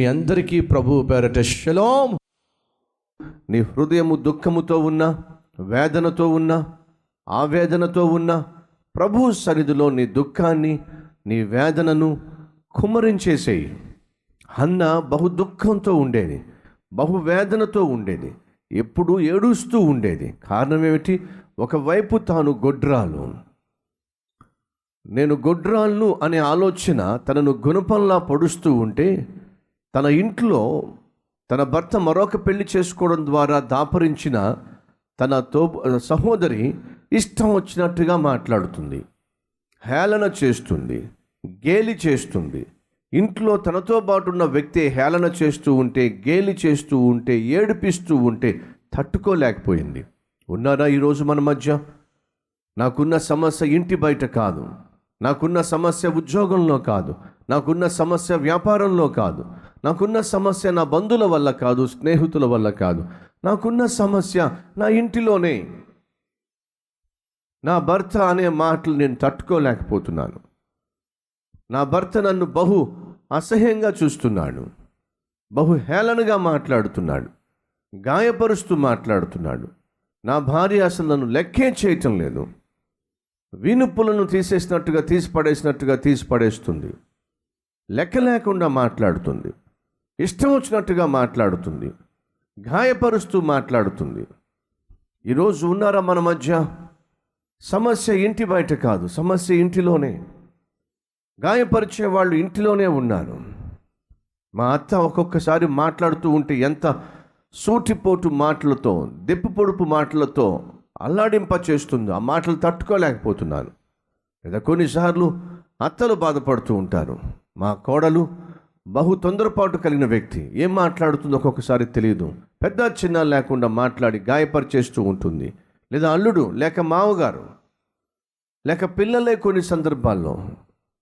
మీ అందరికీ ప్రభు పేరట శలోం. నీ హృదయము దుఃఖముతో ఉన్న వేదనతో ఉన్న ఆవేదనతో ఉన్న ప్రభు సన్నిధిలో నీ దుఃఖాన్ని నీ వేదనను కుమ్మరించేసేయి. అన్న బహు దుఃఖంతో ఉండేది బహు వేదనతో ఉండేది ఎప్పుడు ఏడుస్తూ ఉండేది. కారణం ఏమిటి? ఒకవైపు తాను గొడ్రాలు. నేను గొడ్రాలను అనే ఆలోచన తనను గుణపంలా పొడుస్తూ ఉంటే తన ఇంట్లో తన భర్త మరొక పెళ్ళి చేసుకోవడం ద్వారా దాపరించిన తన తో సహోదరి ఇష్టం వచ్చినట్టుగా మాట్లాడుతుంది. హేళన చేస్తుంది. గేలి చేస్తుంది. ఇంట్లో తనతో పాటు ఉన్న వ్యక్తి హేళన చేస్తూ ఉంటే గేలి చేస్తూ ఉంటే ఏడిపిస్తూ ఉంటే తట్టుకోలేకపోయింది. ఉన్నారా ఈరోజు మన మధ్య? నాకున్న సమస్య ఇంటి బయట కాదు. నాకున్న సమస్య ఉద్యోగంలో కాదు. నాకున్న సమస్య వ్యాపారంలో కాదు. నాకున్న సమస్య నా బంధువుల వల్ల కాదు స్నేహితుల వల్ల కాదు. నాకున్న సమస్య నా ఇంటిలోనే. నా భర్త అనే మాటలు నేను తట్టుకోలేకపోతున్నాను. నా భర్త నన్ను బహు అసహ్యంగా చూస్తున్నాడు. బహు హేళనగా మాట్లాడుతున్నాడు. గాయపరుస్తూ మాట్లాడుతున్నాడు. నా భార్య అసలు నన్ను లెక్కే చేయటం లేదు. వినుప్పులను తీసేసినట్టుగా తీసి పడేసినట్టుగా తీసి పడేస్తుంది లెక్క లేకుండా మాట్లాడుతుంది. ఇష్టం వచ్చినట్టుగా మాట్లాడుతుంది గాయపరుస్తూ మాట్లాడుతుంది. ఈరోజు ఉన్నారా మన మధ్య? సమస్య ఇంటి బయట కాదు సమస్య ఇంటిలోనే. గాయపరిచే వాళ్ళు ఇంటిలోనే ఉన్నారు. మా అత్త ఒక్కొక్కసారి మాట్లాడుతూ ఉంటే ఎంత సూటిపోటు మాటలతో దెప్పు పొడుపు మాటలతో అల్లాడింప చేస్తుందో ఆ మాటలు తట్టుకోలేకపోతున్నాను లేదా కొన్నిసార్లు అత్తలు బాధపడుతూ ఉంటారు. మా కోడలు బహు తొందరపాటు కలిగిన వ్యక్తి. ఏం మాట్లాడుతుందో ఒక్కొక్కసారి తెలియదు పెద్ద చిన్న లేకుండా మాట్లాడి గాయపరిచేస్తూ ఉంటుంది. లేదా అల్లుడు లేక మావగారు లేక పిల్లలే కొన్ని సందర్భాల్లో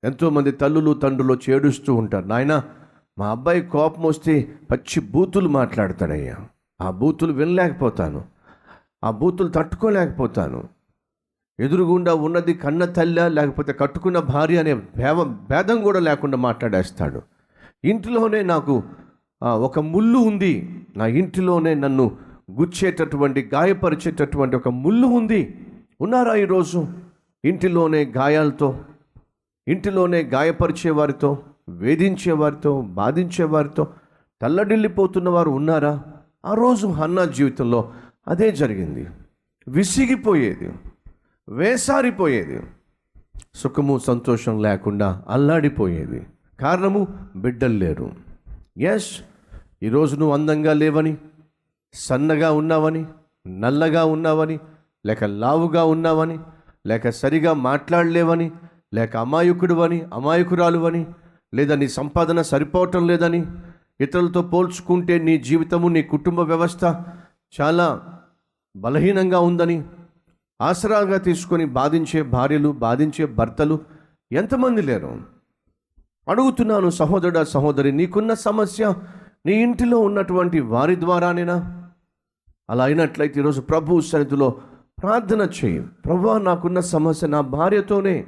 ఎంతోమంది తల్లులు తండ్రులు చేడుస్తూ ఉంటారు. నాయన మా అబ్బాయి కోపం వస్తే పచ్చి బూతులు మాట్లాడతాడయ్యా. ఆ బూతులు వినలేకపోతాను. ఆ బూతులు తట్టుకోలేకపోతాను. ఎదురుగుండా ఉన్నది కన్న తల్లి లేకపోతే కట్టుకున్న భార్య అనే భేవ భేదం కూడా లేకుండా మాట్లాడేస్తాడు. ఇంటిలోనే నాకు ఒక ముళ్ళు ఉంది. నా ఇంటిలోనే నన్ను గుచ్చేటటువంటి గాయపరిచేటటువంటి ఒక ముళ్ళు ఉంది. ఉన్నారా ఈరోజు? ఇంటిలోనే గాయాలతో ఇంటిలోనే గాయపరిచేవారితో వేధించేవారితో బాధించేవారితో తల్లడిల్లిపోతున్న వారు ఉన్నారా? ఆ రోజు హన్నా జీవితంలో అదే జరిగింది. విసిగిపోయేది. వేసారిపోయేది. సుఖము సంతోషం లేకుండా అల్లాడిపోయేది. కారణము బిడ్డలు లేరు. ఎస్ ఈరోజు నువ్వు అందంగా లేవని సన్నగా ఉన్నావని నల్లగా ఉన్నావని లేక లావుగా ఉన్నావని లేక సరిగా మాట్లాడలేవని లేక అమాయకుడువని అమాయకురాలువని లేదా నీ సంపాదన సరిపోవటం లేదని ఇతరులతో పోల్చుకుంటే నీ జీవితము నీ కుటుంబ వ్యవస్థ చాలా బలహీనంగా ఉందని ఆసరాగా తీసుకొని బాధించే భార్యలు బాధించే భర్తలు ఎంతమంది లేరు? అడుగుతున్నాను సహోదరుడా సహోదరి నీకున్న సమస్య నీ ఇంటిలో ఉన్నటువంటి వారి ద్వారానేనా? అలా అయినట్లయితే ఈరోజు ప్రభు సన్నిధిలో ప్రార్థన చేయి. ప్రభు నాకున్న సమస్య నా భార్యతోనే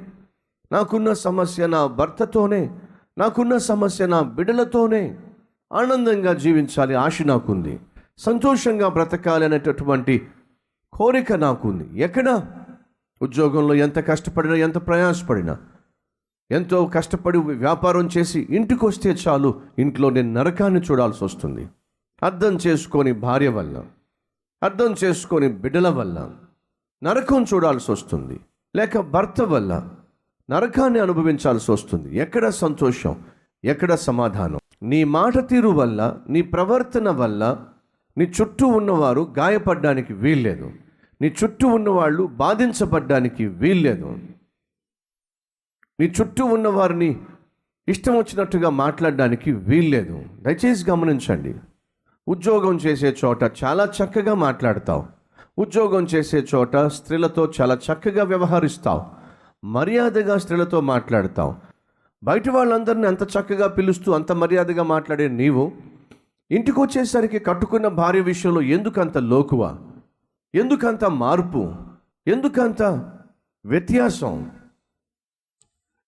నాకున్న సమస్య నా భర్తతోనే నాకున్న సమస్య నా బిడలతోనే ఆనందంగా జీవించాలి ఆశ నాకుంది. సంతోషంగా బ్రతకాలి అనేటటువంటి కోరిక నాకుంది. ఎక్కడ? ఉద్యోగంలో ఎంత కష్టపడినా ఎంత ప్రయాసపడినా. ఎంతో కష్టపడి వ్యాపారం చేసి ఇంటికి వస్తే చాలు ఇంట్లో నేను నరకాన్ని చూడాల్సి వస్తుంది. అర్థం చేసుకొని భార్య వల్ల అర్థం చేసుకొని బిడ్డల వల్ల నరకం చూడాల్సి వస్తుంది. లేక భర్త వల్ల నరకాన్ని అనుభవించాల్సి వస్తుంది. ఎక్కడ సంతోషం ఎక్కడ సమాధానం? నీ మాట తీరు వల్ల నీ ప్రవర్తన వల్ల నీ చుట్టూ ఉన్నవారు గాయపడడానికి వీల్లేదు. నీ చుట్టూ ఉన్నవాళ్ళు బాధించబడ్డానికి వీల్లేదు. మీ చుట్టూ ఉన్న వారిని ఇష్టం వచ్చినట్టుగా మాట్లాడడానికి వీల్లేదు. దయచేసి గమనించండి. ఉద్యోగం చేసే చోట చాలా చక్కగా మాట్లాడతావు. ఉద్యోగం చేసే చోట స్త్రీలతో చాలా చక్కగా వ్యవహరిస్తావు. మర్యాదగా స్త్రీలతో మాట్లాడతావు. బయట వాళ్ళందరినీ అంత చక్కగా పిలుస్తూ అంత మర్యాదగా మాట్లాడే నీవు ఇంటికి వచ్చేసరికి కట్టుకున్న భార్య విషయంలో ఎందుకంత లోకువ? ఎందుకంత మార్పు? ఎందుకంత వ్యత్యాసం?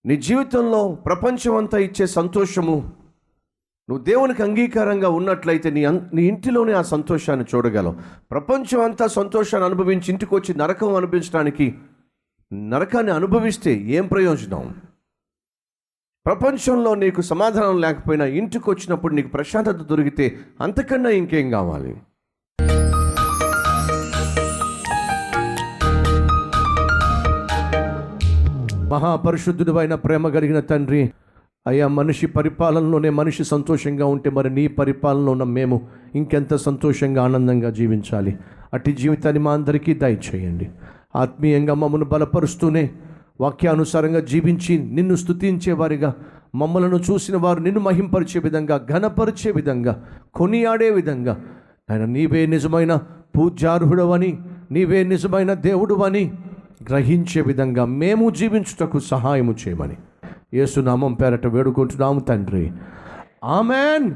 నీ జీవితంలో ప్రపంచం అంతా ఇచ్చే సంతోషము నువ్వు దేవునికి అంగీకారంగా ఉన్నట్లయితే నీ అన్- నీ ఇంటిలోనే ఆ సంతోషాన్ని చూడగలవు. ప్రపంచం అంతా సంతోషాన్ని అనుభవించి ఇంటికి వచ్చి నరకం అనిపించడానికి నరకాన్ని అనుభవిస్తే ఏం ప్రయోజనం? ప్రపంచంలో నీకు సమాధానం లేకపోయినా ఇంటికి వచ్చినప్పుడు నీకు ప్రశాంతత దొరికితే అంతకన్నా ఇంకేం కావాలి? మహాపరిశుద్ధుడు అయిన ప్రేమ కలిగిన తండ్రి అయ్యా మనిషి పరిపాలనలోనే మనిషి సంతోషంగా ఉంటే మరి నీ పరిపాలనలో ఉన్న మేము ఇంకెంత సంతోషంగా ఆనందంగా జీవించాలి. అట్టి జీవితాన్ని మా అందరికీ దయచేయండి. ఆత్మీయంగా మమ్మల్ని బలపరుస్తూనే వాక్యానుసారంగా జీవించి నిన్ను స్థుతించేవారిగా మమ్మలను చూసిన వారు నిన్ను మహింపరిచే విధంగా ఘనపరిచే విధంగా కొనియాడే విధంగా. ఆయన నీవే నిజమైన పూజార్హుడవని నీవే నిజమైన దేవుడువని గ్రహించే విధంగా మేము జీవించుటకు సహాయము చేయమని యేసునామం పేరట వేడుకుంటున్నాము తండ్రి. ఆమెన్.